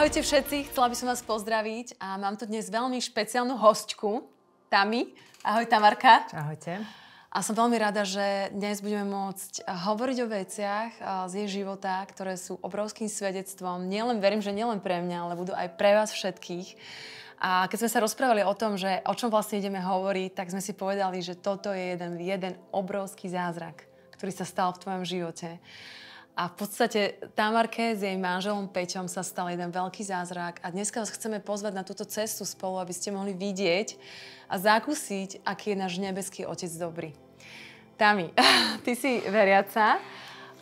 Ahojte všetci, chcela by som vás pozdraviť a mám tu dnes veľmi špeciálnu hostku, Tami. Ahoj Tamarka. Ahojte. A som veľmi rada, že dnes budeme môcť hovoriť o veciach z jej života, ktoré sú obrovským svedectvom. Nielen, verím, že nielen pre mňa, ale budú aj pre vás všetkých. A keď sme sa rozprávali o tom, že o čom vlastne ideme hovoriť, tak sme si povedali, že toto je jeden, jeden obrovský zázrak, ktorý sa stal v tvojom živote. A v podstate Tamarke s jej manželom Peťom sa stal jeden veľký zázrak a dneska vás chceme pozvať na túto cestu spolu, aby ste mohli vidieť a zakúsiť, aký je náš nebeský Otec dobrý. Tami, ty si veriaca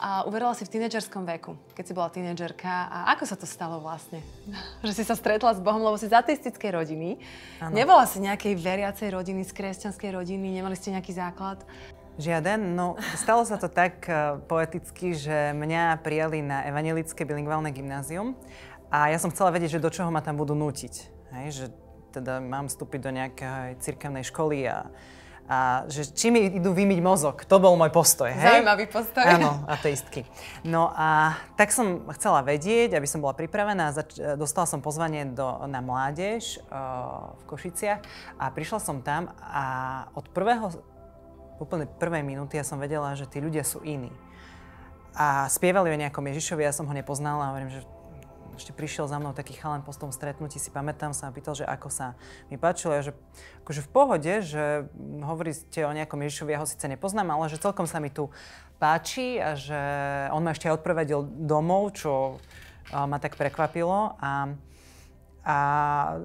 a uverila si v tínedžerskom veku, keď si bola tínedžerka. A ako sa to stalo vlastne? Že si sa stretla s Bohom, lebo si z ateistickej rodiny. Ano. Nebola si nejakej veriacej rodiny, z kresťanskej rodiny, nemali ste nejaký základ? Žiaden. No, stalo sa to tak uh, poeticky, že mňa prijali na evangelické bilingválne gymnázium a ja som chcela vedieť, že do čoho ma tam budú nútiť. Hej, že teda mám vstúpiť do nejakej cirkevnej školy a, a že či mi idú vymyť mozog. To bol môj postoj. Hej? Zaujímavý postoj. Áno, ateistky. No a tak som chcela vedieť, aby som bola pripravená. Zač- dostala som pozvanie do, na mládež uh, v Košiciach a prišla som tam a od prvého úplne prvej minúty ja som vedela, že tí ľudia sú iní. A spievali o nejakom Ježišovi, ja som ho nepoznala a hovorím, že ešte prišiel za mnou taký chalan po tom stretnutí, si pamätám, sa ma pýtal, že ako sa mi páčilo, ja, že akože v pohode, že hovoríte o nejakom Ježišovi, ja ho síce nepoznám, ale že celkom sa mi tu páči a že on ma ešte odprevedil domov, čo ma tak prekvapilo a, a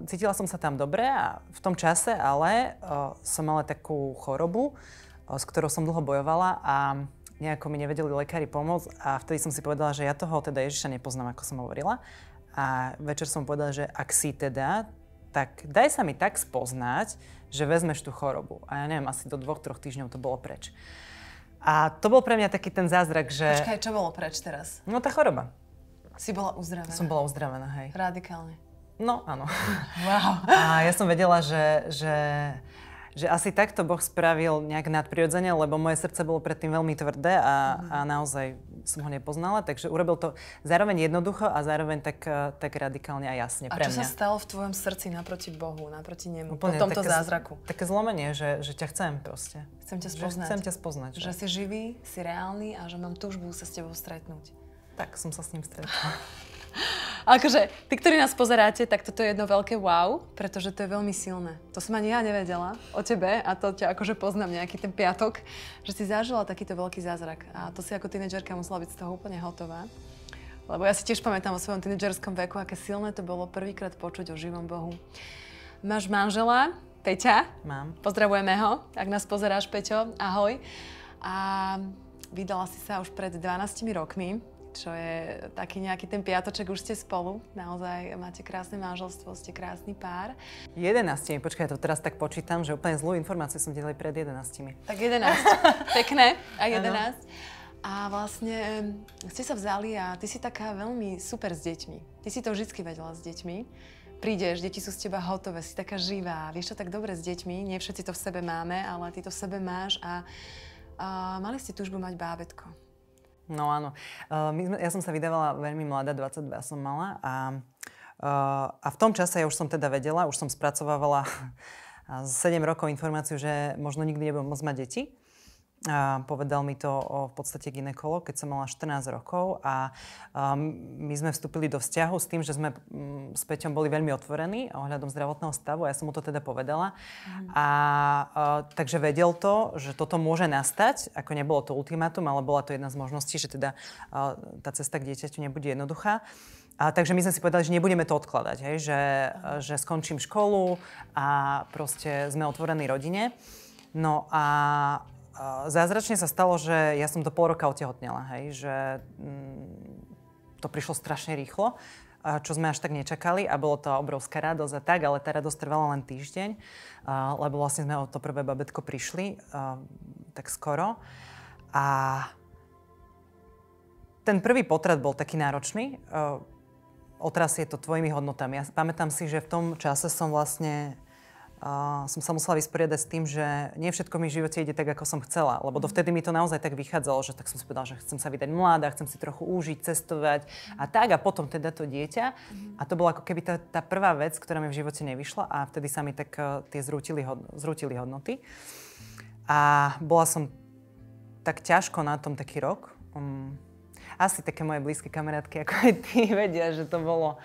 cítila som sa tam dobre a v tom čase ale som mala takú chorobu, s ktorou som dlho bojovala a nejako mi nevedeli lekári pomôcť a vtedy som si povedala, že ja toho teda Ježiša nepoznám, ako som hovorila. A večer som povedala, že ak si teda, tak daj sa mi tak spoznať, že vezmeš tú chorobu. A ja neviem, asi do dvoch, troch týždňov to bolo preč. A to bol pre mňa taký ten zázrak, že... Počkaj, čo bolo preč teraz? No tá choroba. Si bola uzdravená? Som bola uzdravená, hej. Radikálne. No, áno. Wow. A ja som vedela, že, že že asi takto Boh spravil nejak nadprirodzene, lebo moje srdce bolo predtým veľmi tvrdé a, a naozaj som ho nepoznala, takže urobil to zároveň jednoducho a zároveň tak, eh, tak radikálne a jasne a pre mňa. A čo sa stalo v tvojom srdci naproti Bohu, naproti nemu, Úplne, po tomto také, zázraku? Také zlomenie, že, že ťa chcem proste. Chcem ťa spoznať. Že chcem ťa spoznať. Že, že si živý, si reálny a že mám túžbu sa s tebou stretnúť. Tak som sa s ním stretla. Akože, tí, ktorí nás pozeráte, tak toto je jedno veľké wow, pretože to je veľmi silné. To som ani ja nevedela o tebe a to ťa akože poznám nejaký ten piatok, že si zažila takýto veľký zázrak. A to si ako tínedžerka musela byť z toho úplne hotová. Lebo ja si tiež pamätám o svojom tínedžerskom veku, aké silné to bolo prvýkrát počuť o živom Bohu. Máš manžela, Peťa. Mám. Pozdravujeme ho, ak nás pozeráš, Peťo. Ahoj. A vydala si sa už pred 12 rokmi čo je taký nejaký ten piatoček, už ste spolu, naozaj máte krásne manželstvo, ste krásny pár. 11, počkaj, to teraz tak počítam, že úplne zlú informáciu som delali pred 11. Tak 11, pekné, a 11. Ano. A vlastne ste sa vzali a ty si taká veľmi super s deťmi. Ty si to vždy vedela s deťmi prídeš, deti sú z teba hotové, si taká živá, vieš to tak dobre s deťmi, nie všetci to v sebe máme, ale ty to v sebe máš a, a mali ste túžbu mať bábetko. No áno. Uh, my sme, ja som sa vydávala veľmi mladá, 22 som mala a, uh, a v tom čase ja už som teda vedela, už som spracovávala 7 rokov informáciu, že možno nikdy nebudem môcť mať deti. A povedal mi to o, v podstate ginekolog, keď som mala 14 rokov a um, my sme vstúpili do vzťahu s tým, že sme um, s Peťom boli veľmi otvorení ohľadom zdravotného stavu ja som mu to teda povedala. Mm. A uh, takže vedel to, že toto môže nastať, ako nebolo to ultimátum, ale bola to jedna z možností, že teda uh, tá cesta k dieťaťu nebude jednoduchá. A takže my sme si povedali, že nebudeme to odkladať, hej? Že, že skončím školu a proste sme otvorení rodine. No a Zázračne sa stalo, že ja som do pol roka otehotnela, hej, že mm, to prišlo strašne rýchlo, čo sme až tak nečakali a bolo to obrovská radosť a tak, ale tá radosť trvala len týždeň, lebo vlastne sme o to prvé babetko prišli tak skoro. A ten prvý potrat bol taký náročný. Otrasie to tvojimi hodnotami. Ja pamätám si, že v tom čase som vlastne uh, som sa musela vysporiadať s tým, že nie všetko mi v živote ide tak, ako som chcela. Lebo dovtedy mi to naozaj tak vychádzalo, že tak som si povedala, že chcem sa vydať mladá, chcem si trochu užiť, cestovať a tak. A potom teda to dieťa. A to bola ako keby tá, tá prvá vec, ktorá mi v živote nevyšla a vtedy sa mi tak uh, tie zrútili, hod- zrútili hodnoty. A bola som tak ťažko na tom taký rok. Um, asi také moje blízke kamarátky, ako aj ty, vedia, že to bolo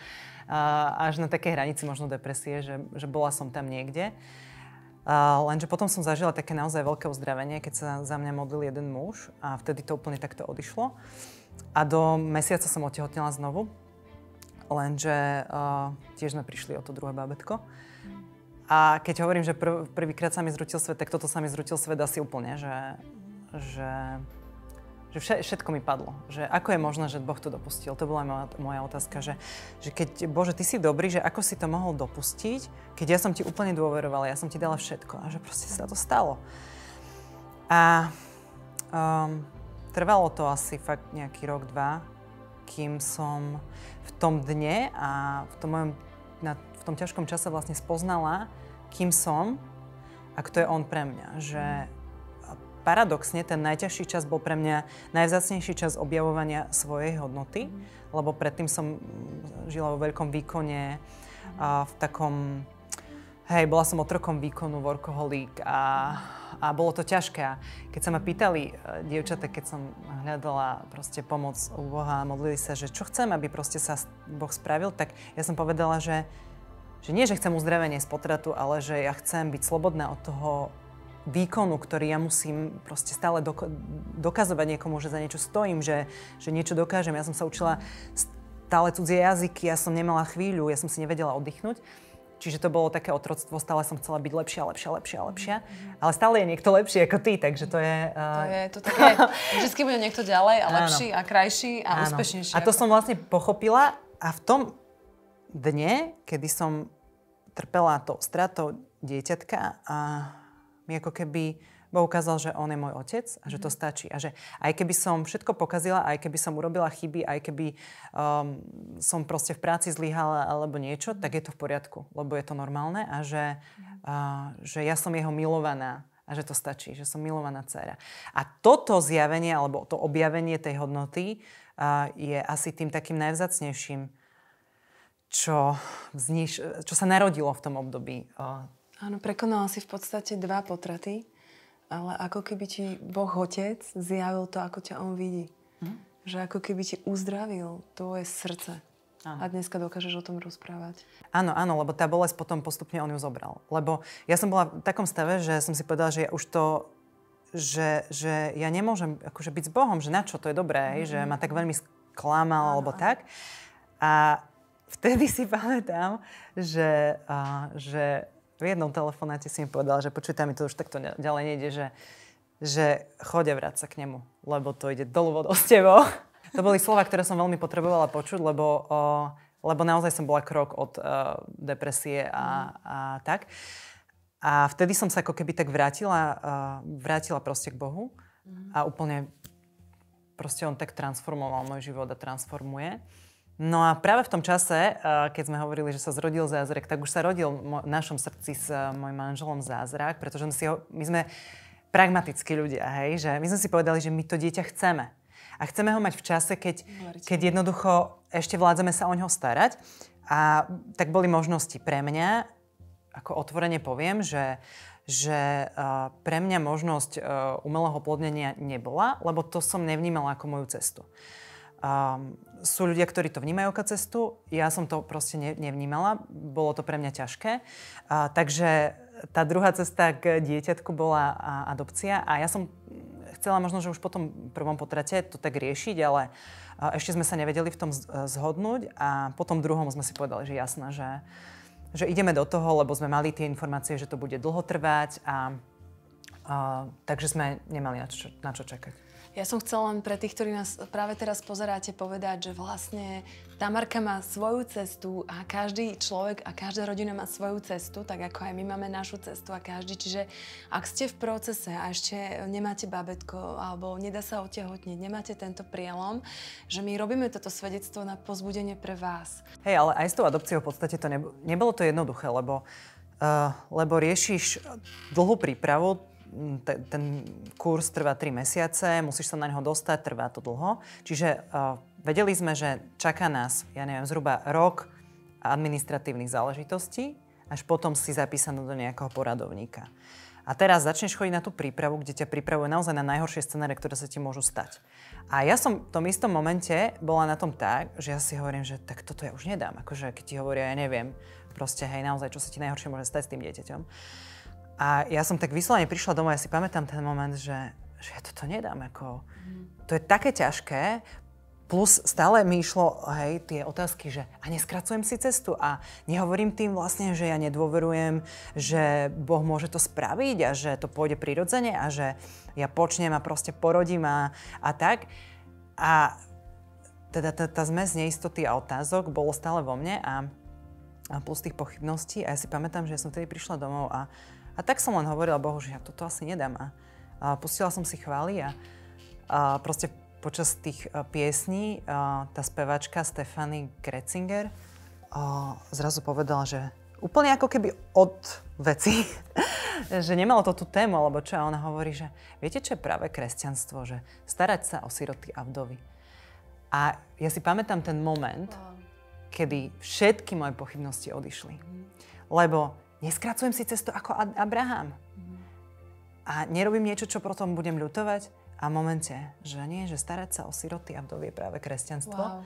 až na také hranici možno depresie, že, že bola som tam niekde. Lenže potom som zažila také naozaj veľké uzdravenie, keď sa za mňa modlil jeden muž a vtedy to úplne takto odišlo. A do mesiaca som otehotnila znovu, lenže uh, tiež sme prišli o to druhé bábetko. A keď hovorím, že prv, prvýkrát sa mi zrutil svet, tak toto sa mi zrutil svet asi úplne, že, že že všetko mi padlo. Že ako je možné, že Boh to dopustil? To bola moja, moja otázka, že, že keď, Bože, Ty si dobrý, že ako si to mohol dopustiť, keď ja som Ti úplne dôverovala, ja som Ti dala všetko a že proste sa to stalo. A um, trvalo to asi fakt nejaký rok, dva, kým som v tom dne a v tom mojom, na, v tom ťažkom čase vlastne spoznala, kým som a kto je On pre mňa. Že paradoxne ten najťažší čas bol pre mňa najvzácnejší čas objavovania svojej hodnoty, mm. lebo predtým som žila vo veľkom výkone a v takom, hej, bola som otrokom výkonu, workoholík a, a bolo to ťažké. Keď sa ma pýtali e, dievčata, keď som hľadala proste pomoc u Boha a modlili sa, že čo chcem, aby proste sa Boh spravil, tak ja som povedala, že že nie, že chcem uzdravenie z potratu, ale že ja chcem byť slobodná od toho výkonu, ktorý ja musím proste stále dok- dokazovať niekomu, že za niečo stojím, že, že niečo dokážem. Ja som sa učila stále cudzie jazyky, ja som nemala chvíľu, ja som si nevedela oddychnúť. Čiže to bolo také otroctvo, stále som chcela byť lepšia, lepšia, lepšia, lepšia. Ale stále je niekto lepší ako ty, takže to je... Uh... To je to také, vždy bude niekto ďalej a lepší a krajší a Áno. úspešnejší. A to ako... som vlastne pochopila a v tom dne, kedy som trpela to stratou dieťatka a mi ako keby Boh ukázal, že on je môj otec a že to mhm. stačí. A že aj keby som všetko pokazila, aj keby som urobila chyby, aj keby um, som proste v práci zlyhala alebo niečo, tak je to v poriadku, lebo je to normálne a že, uh, že ja som jeho milovaná a že to stačí, že som milovaná dcera. A toto zjavenie alebo to objavenie tej hodnoty uh, je asi tým takým najvzacnejším, čo, vzniš, čo sa narodilo v tom období uh, Áno, prekonala si v podstate dva potraty, ale ako keby ti Boh Otec zjavil to, ako ťa On vidí. Hm? Že ako keby ti uzdravil tvoje srdce. Áno. A dneska dokážeš o tom rozprávať. Áno, áno, lebo tá bolesť potom postupne on ju zobral. Lebo ja som bola v takom stave, že som si povedala, že ja už to že, že ja nemôžem akože byť s Bohom, že na čo to je dobré, mm-hmm. že ma tak veľmi sklamal alebo tak. A vtedy si pamätám, že, a, že v jednom telefonáte si mi povedal, že počuj, mi to už takto ďalej nejde, že, že chodia vráť sa k nemu, lebo to ide dolu vodou s tebou. To boli slova, ktoré som veľmi potrebovala počuť, lebo, o, lebo naozaj som bola krok od uh, depresie a, a tak. A vtedy som sa ako keby tak vrátila, uh, vrátila proste k Bohu a úplne proste on tak transformoval môj život a transformuje. No a práve v tom čase, eh, keď sme hovorili, že sa zrodil zázrak, tak už sa rodil v našom srdci s eh, môjim manželom zázrak, pretože my, si ho, my sme pragmatickí ľudia, hej, že my sme si povedali, že my to dieťa chceme. A chceme ho mať v čase, keď, keď jednoducho ešte vládzame sa o neho starať. A tak boli možnosti pre mňa, ako otvorene poviem, že, že uh, pre mňa možnosť umelého plodnenia nebola, lebo to som nevnímala ako moju cestu. Um, sú ľudia, ktorí to vnímajú ako cestu, ja som to proste ne, nevnímala, bolo to pre mňa ťažké. Uh, takže tá druhá cesta k dieťatku bola a, adopcia. A ja som chcela možno, že už po tom prvom potrate to tak riešiť, ale ešte sme sa nevedeli v tom zhodnúť. A po tom druhom sme si povedali, že jasné, že, že ideme do toho, lebo sme mali tie informácie, že to bude dlho trvať. A uh, takže sme nemali na čo, na čo čakať. Ja som chcela len pre tých, ktorí nás práve teraz pozeráte, povedať, že vlastne Tamarka má svoju cestu a každý človek a každá rodina má svoju cestu, tak ako aj my máme našu cestu a každý. Čiže ak ste v procese a ešte nemáte babetko alebo nedá sa otehotniť, nemáte tento prielom, že my robíme toto svedectvo na pozbudenie pre vás. Hej, ale aj s tou adopciou v podstate to nebolo, nebolo to jednoduché, lebo uh, lebo riešiš dlhú prípravu, ten, ten kurz trvá 3 mesiace, musíš sa na neho dostať, trvá to dlho. Čiže uh, vedeli sme, že čaká nás, ja neviem, zhruba rok administratívnych záležitostí, až potom si zapísanú do nejakého poradovníka. A teraz začneš chodiť na tú prípravu, kde ťa pripravuje naozaj na najhoršie scenáre, ktoré sa ti môžu stať. A ja som v tom istom momente bola na tom tak, že ja si hovorím, že tak toto ja už nedám. Akože keď ti hovoria, ja neviem, proste hej, naozaj, čo sa ti najhoršie môže stať s tým dieťaťom. A ja som tak vyslovene prišla domov, ja si pamätám ten moment, že, že ja toto nedám. Ako, to je také ťažké, Plus stále mi išlo, hej, tie otázky, že a neskracujem si cestu a nehovorím tým vlastne, že ja nedôverujem, že Boh môže to spraviť a že to pôjde prirodzene a že ja počnem a proste porodím a, a tak. A teda tá, tá zmes neistoty a otázok bolo stále vo mne a, a plus tých pochybností a ja si pamätám, že ja som vtedy prišla domov a, a tak som len hovorila Bohu, že ja toto asi nedám a, a pustila som si chvály a, a proste počas tých uh, piesní uh, tá spevačka Stefany Kretzinger uh, zrazu povedala, že úplne ako keby od veci, že nemalo to tú tému, alebo čo, a ona hovorí, že viete, čo je práve kresťanstvo, že starať sa o siroty a vdovy. A ja si pamätám ten moment, kedy všetky moje pochybnosti odišli. Lebo neskracujem si cestu ako Abraham. A nerobím niečo, čo potom budem ľutovať a momente, že nie, že starať sa o siroty a vdovie práve kresťanstvo. Wow.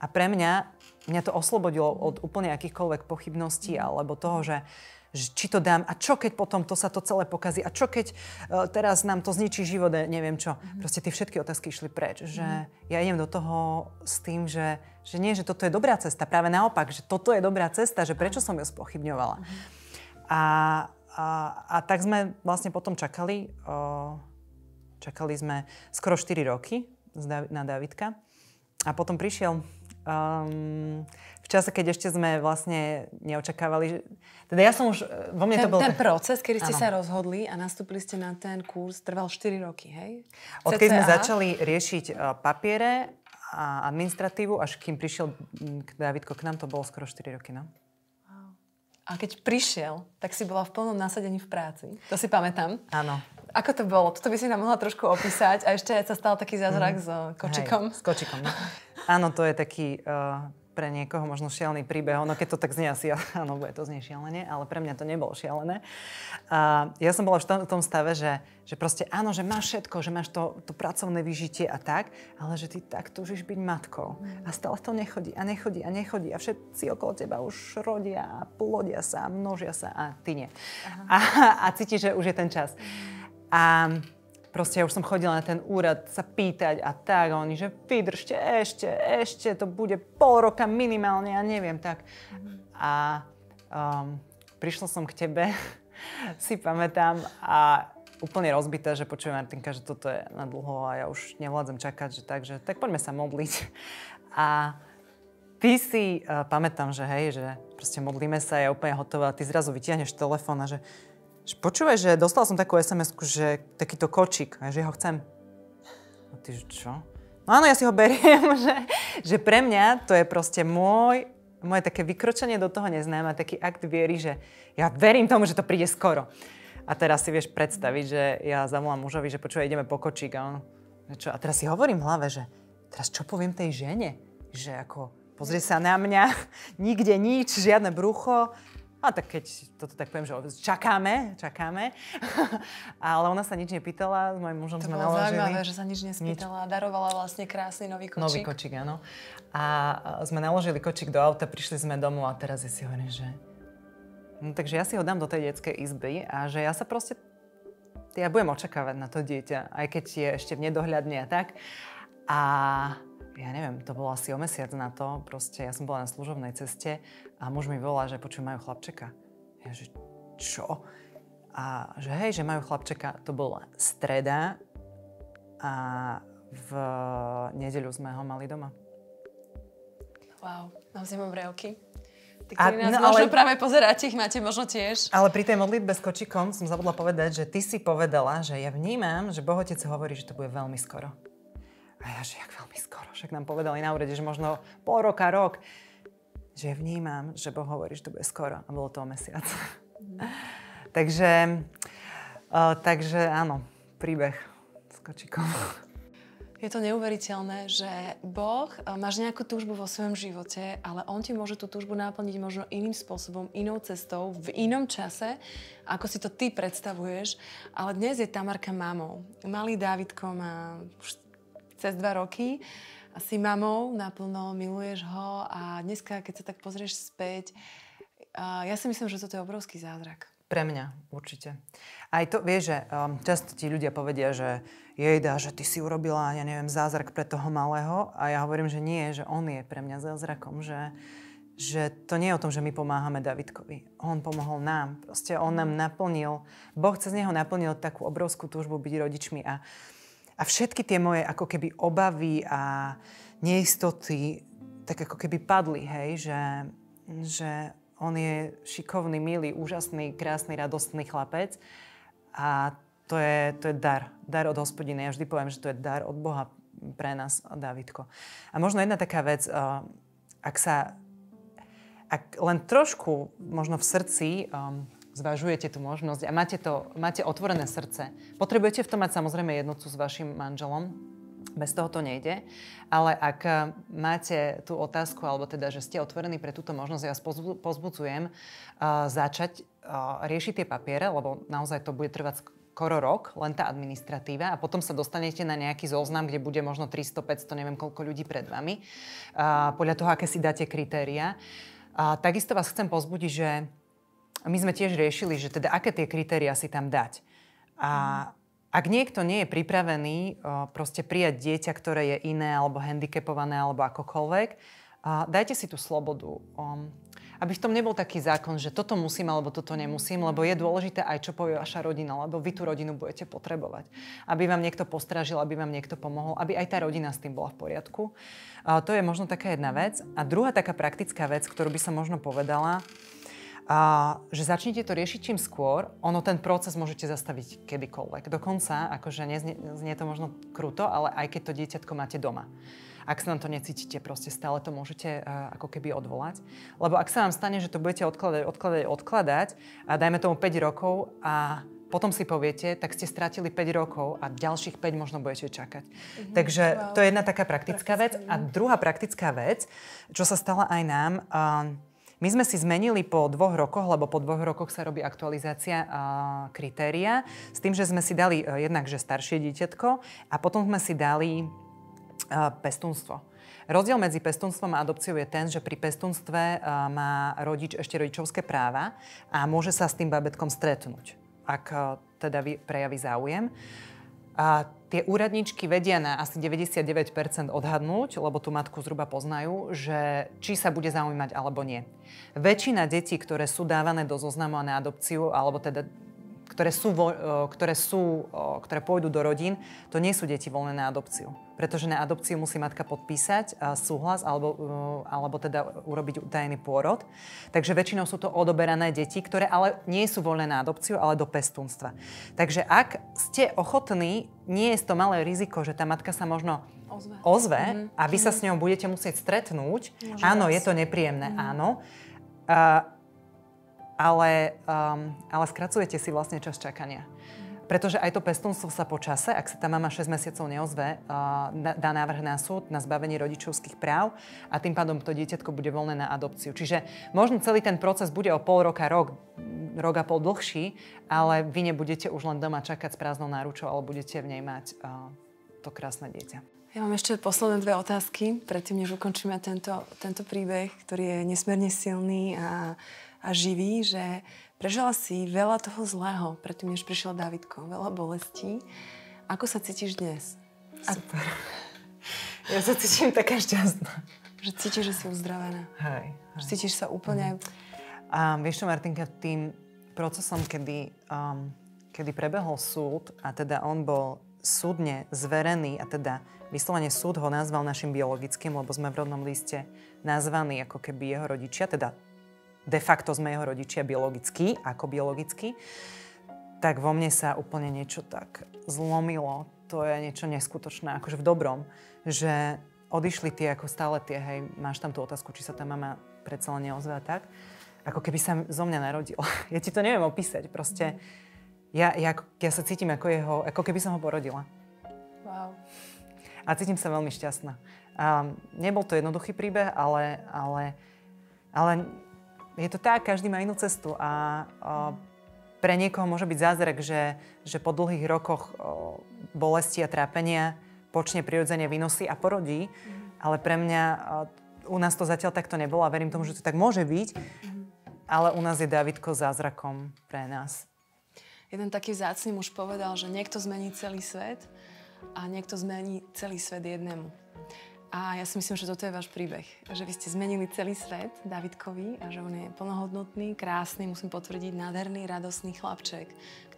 A pre mňa, mňa to oslobodilo od úplne akýchkoľvek pochybností mm. alebo toho, že, že či to dám a čo keď potom to sa to celé pokazí a čo keď uh, teraz nám to zničí život, neviem čo. Mm. Proste tie všetky otázky išli preč. Že mm. ja idem do toho s tým, že, že nie, že toto je dobrá cesta. Práve naopak, že toto je dobrá cesta, že prečo som ju spochybňovala. Mm. A, a, a tak sme vlastne potom čakali Čakali sme skoro 4 roky na Davidka. A potom prišiel um, v čase, keď ešte sme vlastne neočakávali, že... Teda ja som už... Vo mne ten, to bol... Ten proces, kedy ste ano. sa rozhodli a nastúpili ste na ten kurz, trval 4 roky, hej? Odkedy sme začali riešiť uh, papiere a administratívu, až kým prišiel Davidko k nám, to bolo skoro 4 roky, no. A keď prišiel, tak si bola v plnom nasadení v práci. To si pamätám. Áno. Ako to bolo? Toto by si nám mohla trošku opísať. A ešte sa stal taký zázrak mm. s kočikom. Hej, s kočikom, no. Áno, to je taký uh, pre niekoho možno šialený príbeh. Ono, keď to tak znie asi, áno, bude to znie šialené, ale pre mňa to nebolo šialené. Uh, ja som bola v tom, v tom stave, že, že proste áno, že máš všetko, že máš to, to pracovné vyžitie a tak, ale že ty tak túžiš byť matkou. Mm. A stále to nechodí a nechodí a nechodí a všetci okolo teba už rodia a plodia sa a množia sa a ty nie. A, a cítiš, že už je ten čas. Mm. A proste ja už som chodila na ten úrad sa pýtať a tak. A oni, že vydržte ešte, ešte, to bude pol roka minimálne, ja neviem, tak. A um, prišla som k tebe, si pamätám, a úplne rozbitá, že počujem Martinka, že toto je na dlho a ja už nevládzem čakať, že tak, že tak poďme sa modliť. A ty si, uh, pamätám, že hej, že proste modlíme sa, ja úplne hotová, ty zrazu vytiahneš telefón a že Počúvaj, že dostal som takú sms že takýto kočík, že ho chcem. A ty, čo? No áno, ja si ho beriem, že, že pre mňa to je proste môj, moje také vykročenie do toho neznáma, taký akt viery, že ja verím tomu, že to príde skoro. A teraz si vieš predstaviť, že ja zavolám mužovi, že počúvaj, ideme po kočík. A, on, čo? a teraz si hovorím v hlave, že teraz čo poviem tej žene? Že ako pozrie sa na mňa, nikde nič, žiadne brucho, a tak keď toto tak poviem, že čakáme, čakáme. Ale ona sa nič nepýtala, s mojim mužom to sme naložili. To zaujímavé, že sa nič nespýtala. Nič. Darovala vlastne krásny nový kočík. Nový kočík, áno. A sme naložili kočík do auta, prišli sme domov a teraz si hovorím, že... No, takže ja si ho dám do tej detskej izby a že ja sa proste... Ja budem očakávať na to dieťa, aj keď je ešte v nedohľadne a tak. A ja neviem, to bolo asi o mesiac na to, proste ja som bola na služobnej ceste a muž mi volá, že počujem, majú chlapčeka. Ja, že čo? A že hej, že majú chlapčeka, to bola streda a v nedeľu sme ho mali doma. Wow, na zimovrejovky. Tí, ktorí nás no, možno ale, práve pozeráte, ich máte možno tiež. Ale pri tej modlitbe s kočikom som zabudla povedať, že ty si povedala, že ja vnímam, že Bohotec hovorí, že to bude veľmi skoro. A ja, že jak veľmi skoro. Však nám povedali na úrede, že možno pol roka, rok. Že vnímam, že Boh hovorí, že to bude skoro. A bolo to o mesiac. takže, uh, takže áno, príbeh s kočikom. Je to neuveriteľné, že Boh, eh, máš nejakú túžbu vo svojom živote, ale On ti môže tú túžbu naplniť možno iným spôsobom, inou cestou, v inom čase, ako si to ty predstavuješ. Ale dnes je Tamarka mamou. Malý Dávidko má cez dva roky a si mamou, naplno miluješ ho a dneska, keď sa tak pozrieš späť, ja si myslím, že toto je obrovský zázrak. Pre mňa, určite. Aj to, vieš, že um, často ti ľudia povedia, že jejda, že ty si urobila, ja neviem, zázrak pre toho malého. A ja hovorím, že nie, že on je pre mňa zázrakom, že, že to nie je o tom, že my pomáhame Davidkovi. On pomohol nám. Proste on nám naplnil, Boh cez neho naplnil takú obrovskú túžbu byť rodičmi. A, a všetky tie moje ako keby obavy a neistoty tak ako keby padli, hej, že, že on je šikovný, milý, úžasný, krásny, radostný chlapec a to je, to je dar. Dar od hospodiny. Ja vždy poviem, že to je dar od Boha pre nás, Davidko. A možno jedna taká vec, uh, ak sa, ak len trošku možno v srdci um, zvažujete tú možnosť a máte, to, máte otvorené srdce, potrebujete v tom mať samozrejme jednotu s vašim manželom, bez toho to nejde. Ale ak eh, máte tú otázku, alebo teda, že ste otvorení pre túto možnosť, ja vás pozbudzujem uh, začať uh, riešiť tie papiere, lebo naozaj to bude trvať skoro rok, len tá administratíva a potom sa dostanete na nejaký zoznam, kde bude možno 300, 500, neviem koľko ľudí pred vami, uh, podľa toho, aké si dáte kritéria. Uh, takisto vás chcem pozbudiť, že my sme tiež riešili, že teda aké tie kritéria si tam dať. A ak niekto nie je pripravený proste prijať dieťa, ktoré je iné alebo handicapované alebo akokoľvek, dajte si tú slobodu. Aby v tom nebol taký zákon, že toto musím alebo toto nemusím, lebo je dôležité aj, čo povie vaša rodina, lebo vy tú rodinu budete potrebovať. Aby vám niekto postražil, aby vám niekto pomohol, aby aj tá rodina s tým bola v poriadku. To je možno taká jedna vec. A druhá taká praktická vec, ktorú by som možno povedala, a že začnite to riešiť čím skôr, ono ten proces môžete zastaviť kedykoľvek. Dokonca, akože neznie, znie to možno kruto, ale aj keď to dieťatko máte doma. Ak sa nám to necítite, proste stále to môžete uh, ako keby odvolať. Lebo ak sa vám stane, že to budete odkladať, odkladať, odkladať a dajme tomu 5 rokov a potom si poviete, tak ste strátili 5 rokov a ďalších 5 možno budete čakať. Mm-hmm. Takže wow. to je jedna taká praktická, praktická vec. A druhá praktická vec, čo sa stala aj nám, uh, my sme si zmenili po dvoch rokoch, lebo po dvoch rokoch sa robí aktualizácia kritéria, s tým, že sme si dali e, jednak, že staršie dieťatko a potom sme si dali e, pestunstvo. Rozdiel medzi pestunstvom a adopciou je ten, že pri pestunstve a, má rodič ešte rodičovské práva a môže sa s tým babetkom stretnúť, ak teda prejaví záujem. A tie úradničky vedia na asi 99% odhadnúť, lebo tú matku zhruba poznajú, že či sa bude zaujímať alebo nie. Väčšina detí, ktoré sú dávané do zoznamu na adopciu, alebo teda ktoré, sú, ktoré, sú, ktoré pôjdu do rodín, to nie sú deti voľné na adopciu. Pretože na adopciu musí matka podpísať súhlas alebo, alebo teda urobiť utajený pôrod. Takže väčšinou sú to odoberané deti, ktoré ale nie sú voľné na adopciu, ale do pestúnstva. Takže ak ste ochotní, nie je to malé riziko, že tá matka sa možno ozve, ozve mm-hmm. a vy sa s ňou budete musieť stretnúť. Môže áno, vás. je to nepríjemné, mm-hmm. áno. Uh, ale, um, ale skracujete si vlastne čas čakania. Pretože aj to pestunstvo sa po čase, ak sa tá mama 6 mesiacov neozve, uh, dá návrh na súd na zbavenie rodičovských práv a tým pádom to dieťatko bude voľné na adopciu. Čiže možno celý ten proces bude o pol roka, rok, rok a pol dlhší, ale vy nebudete už len doma čakať s prázdnou náručou, ale budete v nej mať uh, to krásne dieťa. Ja mám ešte posledné dve otázky, predtým, než ukončíme tento, tento príbeh, ktorý je nesmierne silný a a živý, že prežila si veľa toho zlého, predtým, než prišiel Davidko, veľa bolestí. Ako sa cítiš dnes? Super. Ja sa cítim taká šťastná. Že cítiš, že si uzdravená. Hej. hej. Cítiš sa úplne... Mhm. A vieš čo, Martinka, tým procesom, kedy, um, kedy prebehol súd a teda on bol súdne zverený a teda vyslovene súd ho nazval našim biologickým, lebo sme v rodnom liste nazvaní ako keby jeho rodičia, teda de facto sme jeho rodičia biologicky, ako biologicky, tak vo mne sa úplne niečo tak zlomilo. To je niečo neskutočné, akože v dobrom, že odišli tie ako stále tie, hej, máš tam tú otázku, či sa tá mama predsa len neozve tak. ako keby sa zo mňa narodil. Ja ti to neviem opísať, proste. Ja, ja, ja sa cítim ako jeho, ako keby som ho porodila. Wow. A cítim sa veľmi šťastná. Um, nebol to jednoduchý príbeh, ale, ale, ale je to tak, každý má inú cestu a pre niekoho môže byť zázrak, že, že po dlhých rokoch bolesti a trápenia počne prirodzene vynosí a porodí, mm. ale pre mňa u nás to zatiaľ takto nebolo a verím tomu, že to tak môže byť, mm. ale u nás je Davidko zázrakom pre nás. Jeden taký vzácný muž povedal, že niekto zmení celý svet a niekto zmení celý svet jednému. A ja si myslím, že toto je váš príbeh. Že vy ste zmenili celý svet Davidkovi a že on je plnohodnotný, krásny, musím potvrdiť, nádherný, radostný chlapček,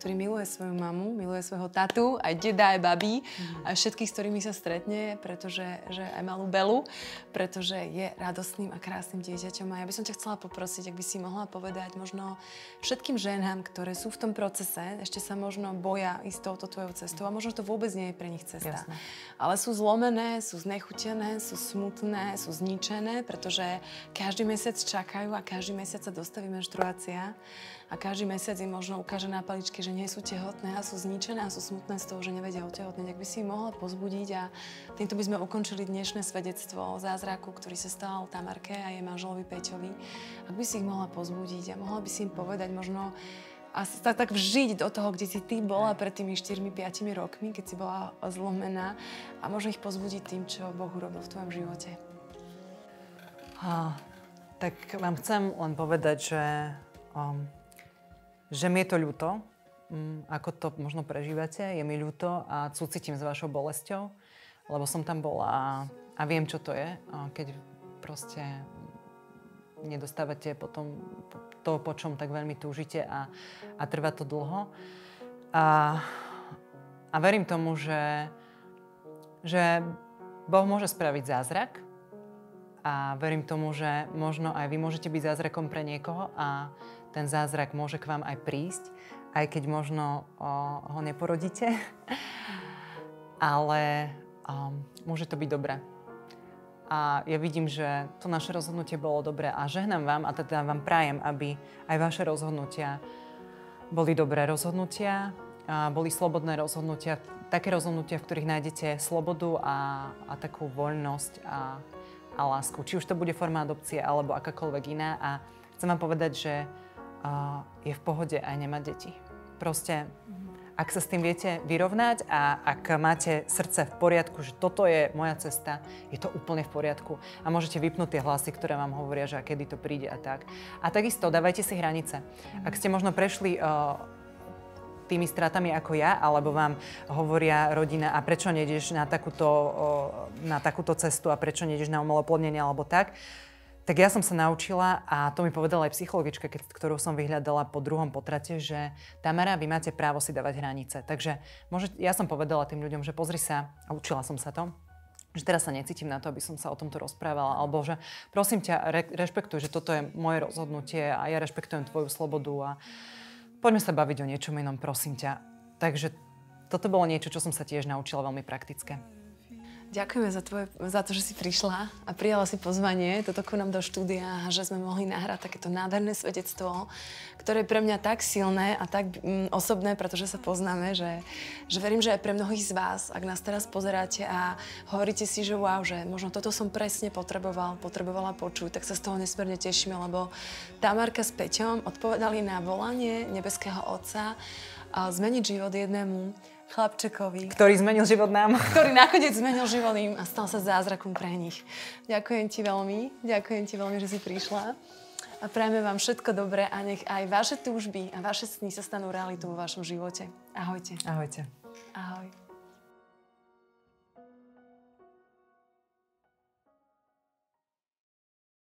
ktorý miluje svoju mamu, miluje svojho tatu, aj deda, aj babí, mm. aj všetkých, s ktorými sa stretne, pretože že aj malú Belu, pretože je radostným a krásnym dieťaťom. A ja by som ťa chcela poprosiť, ak by si mohla povedať možno všetkým ženám, ktoré sú v tom procese, ešte sa možno boja ísť touto tvojou cestou a možno to vôbec nie je pre nich cesta. Jasne. Ale sú zlomené, sú znechutené, zničené, sú smutné, sú zničené, pretože každý mesiac čakajú a každý mesiac sa dostaví menštruácia a každý mesiac im možno ukáže na paličke, že nie sú tehotné a sú zničené a sú smutné z toho, že nevedia otehotneť. Ak by si ich mohla pozbudiť a týmto by sme ukončili dnešné svedectvo o zázraku, ktorý sa stal Tamarke a jej manželovi Peťovi. Ak by si ich mohla pozbudiť a mohla by si im povedať možno, a sa tak vžiť do toho, kde si ty bola pred tými 4-5 rokmi, keď si bola zlomená a možno ich pozbudiť tým, čo Boh urobil v tvojom živote. A, tak vám chcem len povedať, že, um, že mi je to ľúto, um, ako to možno prežívate, je mi ľúto a súcitím s vašou bolesťou, lebo som tam bola a, a viem, čo to je, keď proste nedostávate potom to, po čom tak veľmi túžite a, a trvá to dlho. A, a verím tomu, že, že Boh môže spraviť zázrak a verím tomu, že možno aj vy môžete byť zázrakom pre niekoho a ten zázrak môže k vám aj prísť, aj keď možno o, ho neporodíte, ale o, môže to byť dobré a ja vidím, že to naše rozhodnutie bolo dobré a žehnám vám a teda vám prajem, aby aj vaše rozhodnutia boli dobré rozhodnutia, a boli slobodné rozhodnutia, také rozhodnutia, v ktorých nájdete slobodu a, a takú voľnosť a, a lásku. Či už to bude forma adopcie alebo akákoľvek iná. A chcem vám povedať, že uh, je v pohode aj nemať deti. Proste ak sa s tým viete vyrovnať a ak máte srdce v poriadku, že toto je moja cesta, je to úplne v poriadku. A môžete vypnúť tie hlasy, ktoré vám hovoria, že a kedy to príde a tak. A takisto dávajte si hranice. Ak ste možno prešli uh, tými stratami ako ja, alebo vám hovoria rodina, a prečo nejdeš na takúto, na takúto cestu a prečo nejdeš na umeloplodnenie alebo tak, tak ja som sa naučila, a to mi povedala aj psychologička, keď, ktorú som vyhľadala po druhom potrate, že Tamara, vy máte právo si dávať hranice. Takže môže, ja som povedala tým ľuďom, že pozri sa, a učila som sa to, že teraz sa necítim na to, aby som sa o tomto rozprávala, alebo že prosím ťa, re, rešpektuj, že toto je moje rozhodnutie a ja rešpektujem tvoju slobodu a poďme sa baviť o niečom inom, prosím ťa. Takže toto bolo niečo, čo som sa tiež naučila veľmi praktické. Ďakujeme za, tvoje, za to, že si prišla a prijala si pozvanie toto ku nám do štúdia a že sme mohli nahrať takéto nádherné svedectvo, ktoré je pre mňa tak silné a tak mm, osobné, pretože sa poznáme, že, že verím, že aj pre mnohých z vás, ak nás teraz pozeráte a hovoríte si, že wow, že možno toto som presne potreboval, potrebovala počuť, tak sa z toho nesmierne tešíme, lebo Tamarka s Peťom odpovedali na volanie nebeského Otca a zmeniť život jednému chlapčekovi. Ktorý zmenil život nám. Ktorý nakoniec zmenil život im a stal sa zázrakom pre nich. Ďakujem ti veľmi, ďakujem ti veľmi, že si prišla. A prajeme vám všetko dobré a nech aj vaše túžby a vaše sny sa stanú realitou vo vašom živote. Ahojte. Ahojte. Ahoj.